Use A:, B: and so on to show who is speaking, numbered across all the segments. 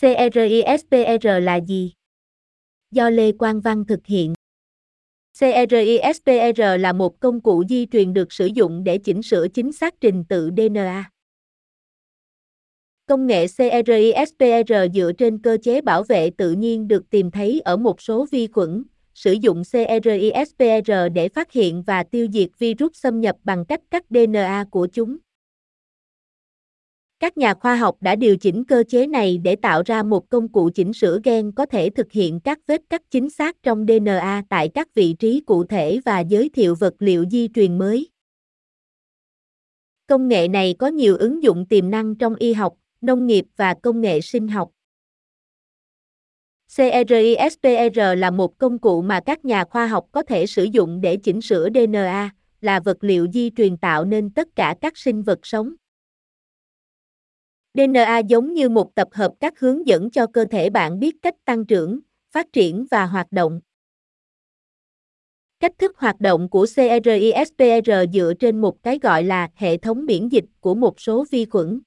A: CRISPR là gì? Do Lê Quang Văn thực hiện. CRISPR là một công cụ di truyền được sử dụng để chỉnh sửa chính xác trình tự DNA. Công nghệ CRISPR dựa trên cơ chế bảo vệ tự nhiên được tìm thấy ở một số vi khuẩn, sử dụng CRISPR để phát hiện và tiêu diệt virus xâm nhập bằng cách cắt DNA của chúng. Các nhà khoa học đã điều chỉnh cơ chế này để tạo ra một công cụ chỉnh sửa gen có thể thực hiện các vết cắt chính xác trong DNA tại các vị trí cụ thể và giới thiệu vật liệu di truyền mới. Công nghệ này có nhiều ứng dụng tiềm năng trong y học, nông nghiệp và công nghệ sinh học. CRISPR là một công cụ mà các nhà khoa học có thể sử dụng để chỉnh sửa DNA, là vật liệu di truyền tạo nên tất cả các sinh vật sống. DNA giống như một tập hợp các hướng dẫn cho cơ thể bạn biết cách tăng trưởng, phát triển và hoạt động. Cách thức hoạt động của CRISPR dựa trên một cái gọi là hệ thống miễn dịch của một số vi khuẩn.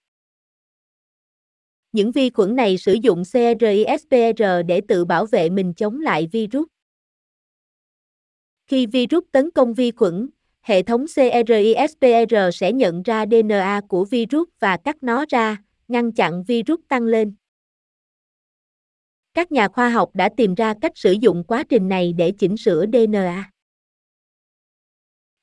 A: Những vi khuẩn này sử dụng CRISPR để tự bảo vệ mình chống lại virus. Khi virus tấn công vi khuẩn, hệ thống CRISPR sẽ nhận ra DNA của virus và cắt nó ra, ngăn chặn virus tăng lên. Các nhà khoa học đã tìm ra cách sử dụng quá trình này để chỉnh sửa DNA.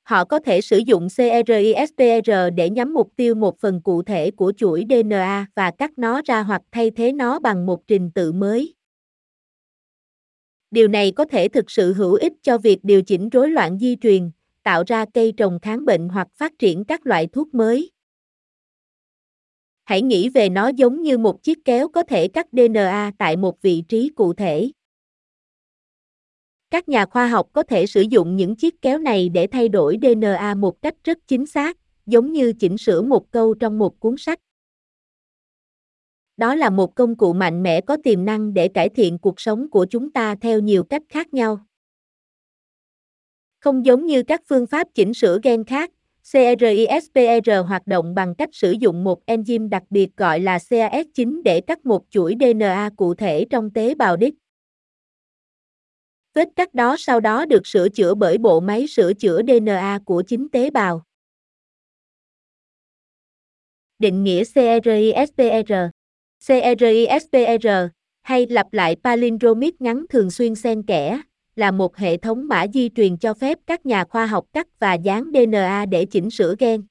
A: Họ có thể sử dụng CRISPR để nhắm mục tiêu một phần cụ thể của chuỗi DNA và cắt nó ra hoặc thay thế nó bằng một trình tự mới. Điều này có thể thực sự hữu ích cho việc điều chỉnh rối loạn di truyền, tạo ra cây trồng kháng bệnh hoặc phát triển các loại thuốc mới. Hãy nghĩ về nó giống như một chiếc kéo có thể cắt DNA tại một vị trí cụ thể. Các nhà khoa học có thể sử dụng những chiếc kéo này để thay đổi DNA một cách rất chính xác, giống như chỉnh sửa một câu trong một cuốn sách. Đó là một công cụ mạnh mẽ có tiềm năng để cải thiện cuộc sống của chúng ta theo nhiều cách khác nhau. Không giống như các phương pháp chỉnh sửa gen khác, CRISPR hoạt động bằng cách sử dụng một enzyme đặc biệt gọi là CAS9 để cắt một chuỗi DNA cụ thể trong tế bào đích. Vết cắt đó sau đó được sửa chữa bởi bộ máy sửa chữa DNA của chính tế bào. Định nghĩa CRISPR CRISPR, hay lặp lại palindromic ngắn thường xuyên xen kẽ, là một hệ thống mã di truyền cho phép các nhà khoa học cắt và dán DNA để chỉnh sửa gen.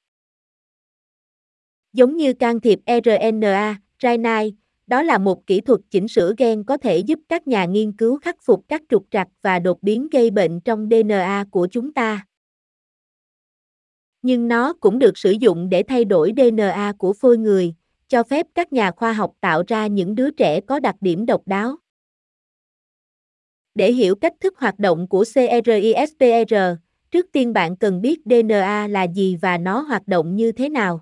A: Giống như can thiệp RNA, RNA, đó là một kỹ thuật chỉnh sửa gen có thể giúp các nhà nghiên cứu khắc phục các trục trặc và đột biến gây bệnh trong DNA của chúng ta. Nhưng nó cũng được sử dụng để thay đổi DNA của phôi người, cho phép các nhà khoa học tạo ra những đứa trẻ có đặc điểm độc đáo. Để hiểu cách thức hoạt động của CRISPR, trước tiên bạn cần biết DNA là gì và nó hoạt động như thế nào.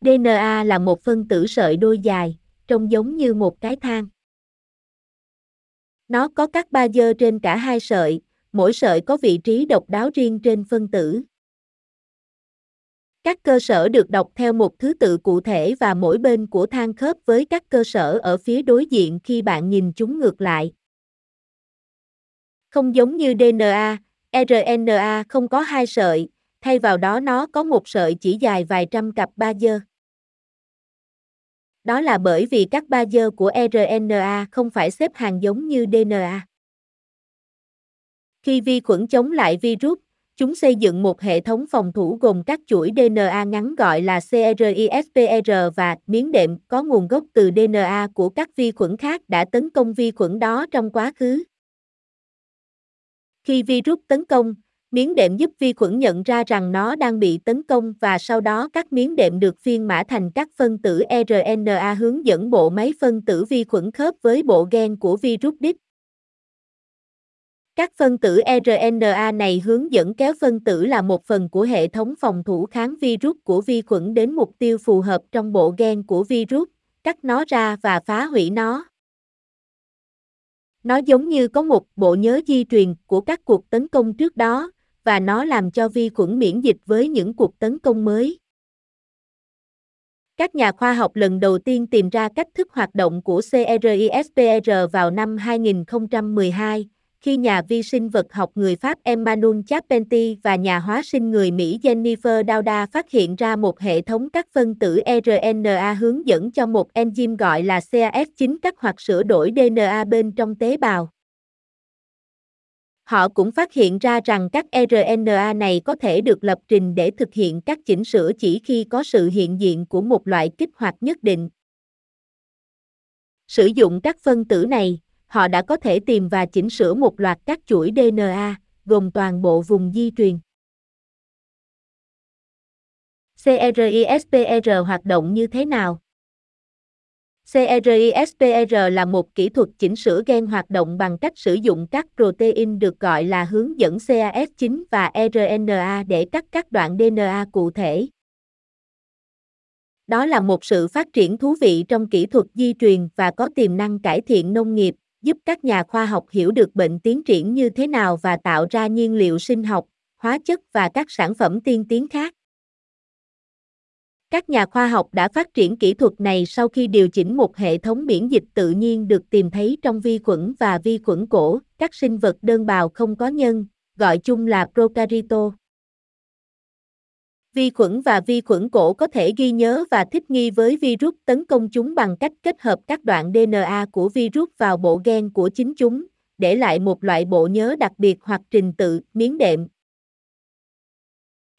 A: DNA là một phân tử sợi đôi dài, trông giống như một cái thang. Nó có các ba dơ trên cả hai sợi, mỗi sợi có vị trí độc đáo riêng trên phân tử. Các cơ sở được đọc theo một thứ tự cụ thể và mỗi bên của thang khớp với các cơ sở ở phía đối diện khi bạn nhìn chúng ngược lại. Không giống như DNA, RNA không có hai sợi, thay vào đó nó có một sợi chỉ dài vài trăm cặp ba dơ. Đó là bởi vì các ba dơ của RNA không phải xếp hàng giống như DNA. Khi vi khuẩn chống lại virus, Chúng xây dựng một hệ thống phòng thủ gồm các chuỗi DNA ngắn gọi là CRISPR và miếng đệm có nguồn gốc từ DNA của các vi khuẩn khác đã tấn công vi khuẩn đó trong quá khứ. Khi virus tấn công, miếng đệm giúp vi khuẩn nhận ra rằng nó đang bị tấn công và sau đó các miếng đệm được phiên mã thành các phân tử RNA hướng dẫn bộ máy phân tử vi khuẩn khớp với bộ gen của virus đích. Các phân tử RNA này hướng dẫn kéo phân tử là một phần của hệ thống phòng thủ kháng virus của vi khuẩn đến mục tiêu phù hợp trong bộ gen của virus, cắt nó ra và phá hủy nó. Nó giống như có một bộ nhớ di truyền của các cuộc tấn công trước đó, và nó làm cho vi khuẩn miễn dịch với những cuộc tấn công mới. Các nhà khoa học lần đầu tiên tìm ra cách thức hoạt động của CRISPR vào năm 2012, khi nhà vi sinh vật học người Pháp Emmanuel Charpentier và nhà hóa sinh người Mỹ Jennifer Doudna phát hiện ra một hệ thống các phân tử RNA hướng dẫn cho một enzyme gọi là CAS9 cắt hoặc sửa đổi DNA bên trong tế bào. Họ cũng phát hiện ra rằng các RNA này có thể được lập trình để thực hiện các chỉnh sửa chỉ khi có sự hiện diện của một loại kích hoạt nhất định. Sử dụng các phân tử này, họ đã có thể tìm và chỉnh sửa một loạt các chuỗi DNA, gồm toàn bộ vùng di truyền. CRISPR hoạt động như thế nào? CRISPR là một kỹ thuật chỉnh sửa gen hoạt động bằng cách sử dụng các protein được gọi là hướng dẫn CAS9 và RNA để cắt các đoạn DNA cụ thể. Đó là một sự phát triển thú vị trong kỹ thuật di truyền và có tiềm năng cải thiện nông nghiệp, giúp các nhà khoa học hiểu được bệnh tiến triển như thế nào và tạo ra nhiên liệu sinh học, hóa chất và các sản phẩm tiên tiến khác. Các nhà khoa học đã phát triển kỹ thuật này sau khi điều chỉnh một hệ thống miễn dịch tự nhiên được tìm thấy trong vi khuẩn và vi khuẩn cổ, các sinh vật đơn bào không có nhân, gọi chung là prokaryote. Vi khuẩn và vi khuẩn cổ có thể ghi nhớ và thích nghi với virus tấn công chúng bằng cách kết hợp các đoạn DNA của virus vào bộ gen của chính chúng, để lại một loại bộ nhớ đặc biệt hoặc trình tự, miếng đệm.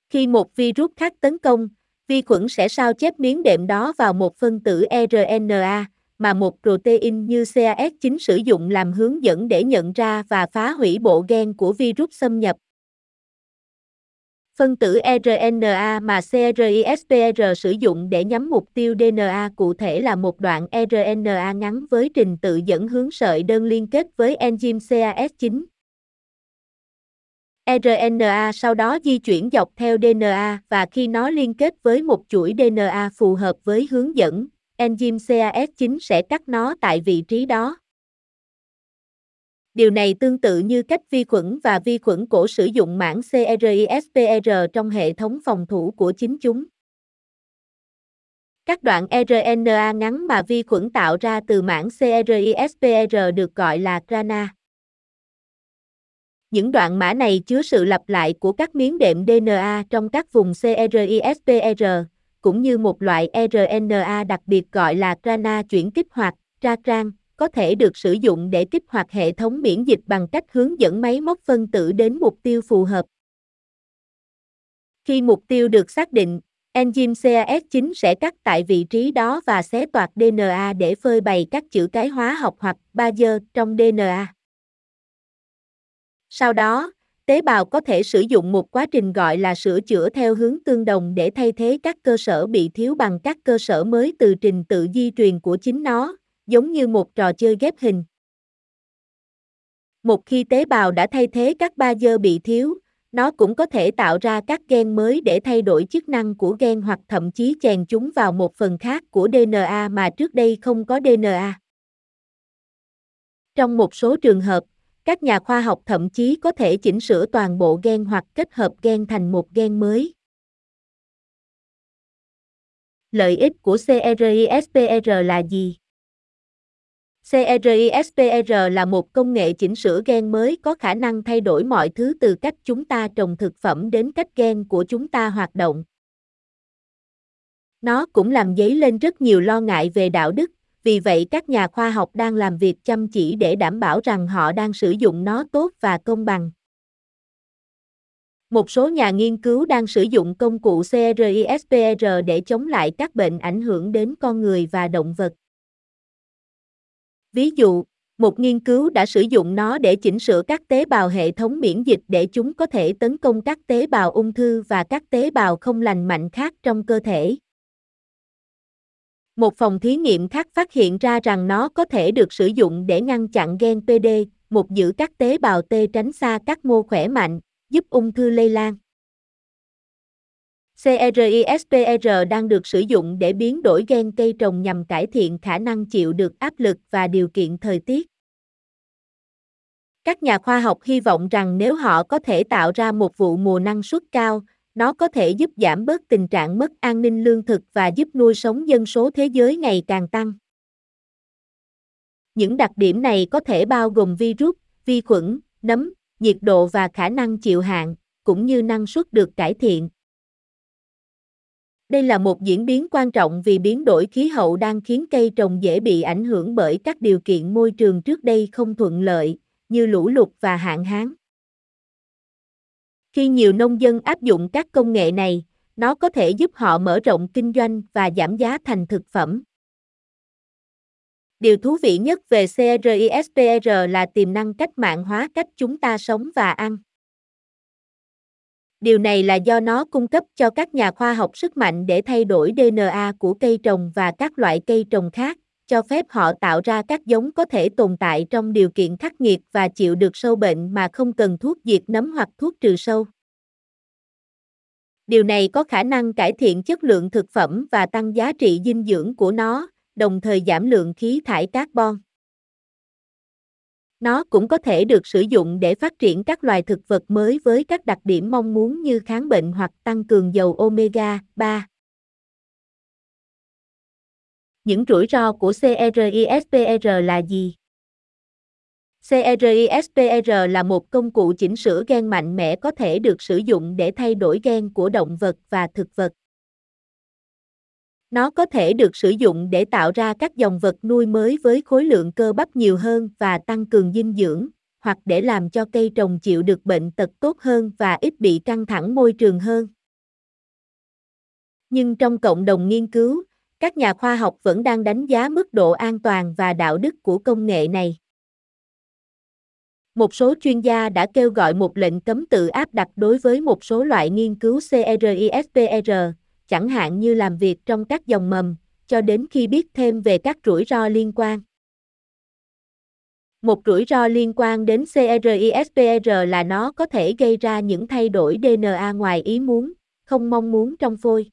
A: Khi một virus khác tấn công, vi khuẩn sẽ sao chép miếng đệm đó vào một phân tử RNA, mà một protein như CAS9 sử dụng làm hướng dẫn để nhận ra và phá hủy bộ gen của virus xâm nhập. Phân tử RNA mà CRISPR sử dụng để nhắm mục tiêu DNA cụ thể là một đoạn RNA ngắn với trình tự dẫn hướng sợi đơn liên kết với enzyme CAS9. RNA sau đó di chuyển dọc theo DNA và khi nó liên kết với một chuỗi DNA phù hợp với hướng dẫn, enzyme CAS9 sẽ cắt nó tại vị trí đó. Điều này tương tự như cách vi khuẩn và vi khuẩn cổ sử dụng mảng CRISPR trong hệ thống phòng thủ của chính chúng. Các đoạn RNA ngắn mà vi khuẩn tạo ra từ mảng CRISPR được gọi là grana. Những đoạn mã này chứa sự lặp lại của các miếng đệm DNA trong các vùng CRISPR, cũng như một loại RNA đặc biệt gọi là grana chuyển kích hoạt, RATRAN, có thể được sử dụng để kích hoạt hệ thống miễn dịch bằng cách hướng dẫn máy móc phân tử đến mục tiêu phù hợp. Khi mục tiêu được xác định, enzyme CAS9 sẽ cắt tại vị trí đó và xé toạc DNA để phơi bày các chữ cái hóa học hoặc bazơ trong DNA. Sau đó, tế bào có thể sử dụng một quá trình gọi là sửa chữa theo hướng tương đồng để thay thế các cơ sở bị thiếu bằng các cơ sở mới từ trình tự di truyền của chính nó, giống như một trò chơi ghép hình. Một khi tế bào đã thay thế các ba dơ bị thiếu, nó cũng có thể tạo ra các gen mới để thay đổi chức năng của gen hoặc thậm chí chèn chúng vào một phần khác của DNA mà trước đây không có DNA. Trong một số trường hợp, các nhà khoa học thậm chí có thể chỉnh sửa toàn bộ gen hoặc kết hợp gen thành một gen mới. Lợi ích của CRISPR là gì? CRISPR là một công nghệ chỉnh sửa gen mới có khả năng thay đổi mọi thứ từ cách chúng ta trồng thực phẩm đến cách gen của chúng ta hoạt động. Nó cũng làm dấy lên rất nhiều lo ngại về đạo đức, vì vậy các nhà khoa học đang làm việc chăm chỉ để đảm bảo rằng họ đang sử dụng nó tốt và công bằng. Một số nhà nghiên cứu đang sử dụng công cụ CRISPR để chống lại các bệnh ảnh hưởng đến con người và động vật. Ví dụ, một nghiên cứu đã sử dụng nó để chỉnh sửa các tế bào hệ thống miễn dịch để chúng có thể tấn công các tế bào ung thư và các tế bào không lành mạnh khác trong cơ thể. Một phòng thí nghiệm khác phát hiện ra rằng nó có thể được sử dụng để ngăn chặn gen PD, một giữ các tế bào T tránh xa các mô khỏe mạnh, giúp ung thư lây lan. CRISPR đang được sử dụng để biến đổi gen cây trồng nhằm cải thiện khả năng chịu được áp lực và điều kiện thời tiết. Các nhà khoa học hy vọng rằng nếu họ có thể tạo ra một vụ mùa năng suất cao, nó có thể giúp giảm bớt tình trạng mất an ninh lương thực và giúp nuôi sống dân số thế giới ngày càng tăng. Những đặc điểm này có thể bao gồm virus, vi khuẩn, nấm, nhiệt độ và khả năng chịu hạn, cũng như năng suất được cải thiện. Đây là một diễn biến quan trọng vì biến đổi khí hậu đang khiến cây trồng dễ bị ảnh hưởng bởi các điều kiện môi trường trước đây không thuận lợi, như lũ lụt và hạn hán. Khi nhiều nông dân áp dụng các công nghệ này, nó có thể giúp họ mở rộng kinh doanh và giảm giá thành thực phẩm. Điều thú vị nhất về CRISPR là tiềm năng cách mạng hóa cách chúng ta sống và ăn. Điều này là do nó cung cấp cho các nhà khoa học sức mạnh để thay đổi DNA của cây trồng và các loại cây trồng khác, cho phép họ tạo ra các giống có thể tồn tại trong điều kiện khắc nghiệt và chịu được sâu bệnh mà không cần thuốc diệt nấm hoặc thuốc trừ sâu. Điều này có khả năng cải thiện chất lượng thực phẩm và tăng giá trị dinh dưỡng của nó, đồng thời giảm lượng khí thải carbon. Nó cũng có thể được sử dụng để phát triển các loài thực vật mới với các đặc điểm mong muốn như kháng bệnh hoặc tăng cường dầu omega 3. Những rủi ro của CRISPR là gì? CRISPR là một công cụ chỉnh sửa gen mạnh mẽ có thể được sử dụng để thay đổi gen của động vật và thực vật. Nó có thể được sử dụng để tạo ra các dòng vật nuôi mới với khối lượng cơ bắp nhiều hơn và tăng cường dinh dưỡng, hoặc để làm cho cây trồng chịu được bệnh tật tốt hơn và ít bị căng thẳng môi trường hơn. Nhưng trong cộng đồng nghiên cứu, các nhà khoa học vẫn đang đánh giá mức độ an toàn và đạo đức của công nghệ này. Một số chuyên gia đã kêu gọi một lệnh cấm tự áp đặt đối với một số loại nghiên cứu CRISPR, chẳng hạn như làm việc trong các dòng mầm, cho đến khi biết thêm về các rủi ro liên quan. Một rủi ro liên quan đến CRISPR là nó có thể gây ra những thay đổi DNA ngoài ý muốn, không mong muốn trong phôi.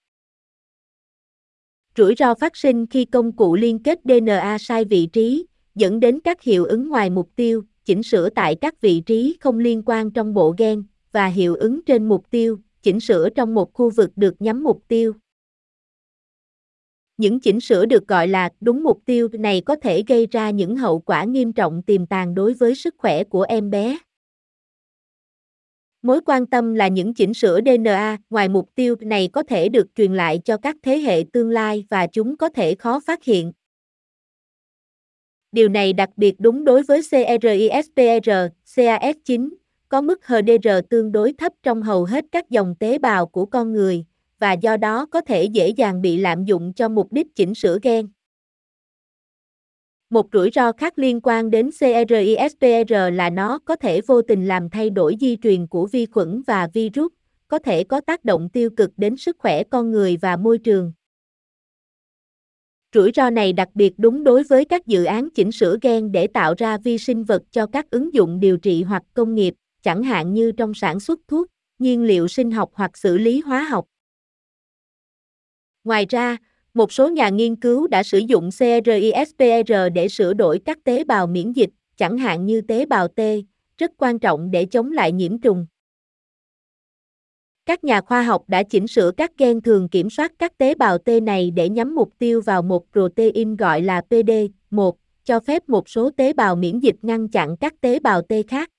A: Rủi ro phát sinh khi công cụ liên kết DNA sai vị trí, dẫn đến các hiệu ứng ngoài mục tiêu, chỉnh sửa tại các vị trí không liên quan trong bộ gen, và hiệu ứng trên mục tiêu, chỉnh sửa trong một khu vực được nhắm mục tiêu. Những chỉnh sửa được gọi là đúng mục tiêu này có thể gây ra những hậu quả nghiêm trọng tiềm tàng đối với sức khỏe của em bé. Mối quan tâm là những chỉnh sửa DNA ngoài mục tiêu này có thể được truyền lại cho các thế hệ tương lai và chúng có thể khó phát hiện. Điều này đặc biệt đúng đối với CRISPR, CAS9, có mức HDR tương đối thấp trong hầu hết các dòng tế bào của con người, và do đó có thể dễ dàng bị lạm dụng cho mục đích chỉnh sửa gen. Một rủi ro khác liên quan đến CRISPR là nó có thể vô tình làm thay đổi di truyền của vi khuẩn và virus, có thể có tác động tiêu cực đến sức khỏe con người và môi trường. Rủi ro này đặc biệt đúng đối với các dự án chỉnh sửa gen để tạo ra vi sinh vật cho các ứng dụng điều trị hoặc công nghiệp, chẳng hạn như trong sản xuất thuốc, nhiên liệu sinh học hoặc xử lý hóa học. Ngoài ra, một số nhà nghiên cứu đã sử dụng CRISPR để sửa đổi các tế bào miễn dịch, chẳng hạn như tế bào T, rất quan trọng để chống lại nhiễm trùng. Các nhà khoa học đã chỉnh sửa các gen thường kiểm soát các tế bào T này để nhắm mục tiêu vào một protein gọi là PD1, cho phép một số tế bào miễn dịch ngăn chặn các tế bào T khác.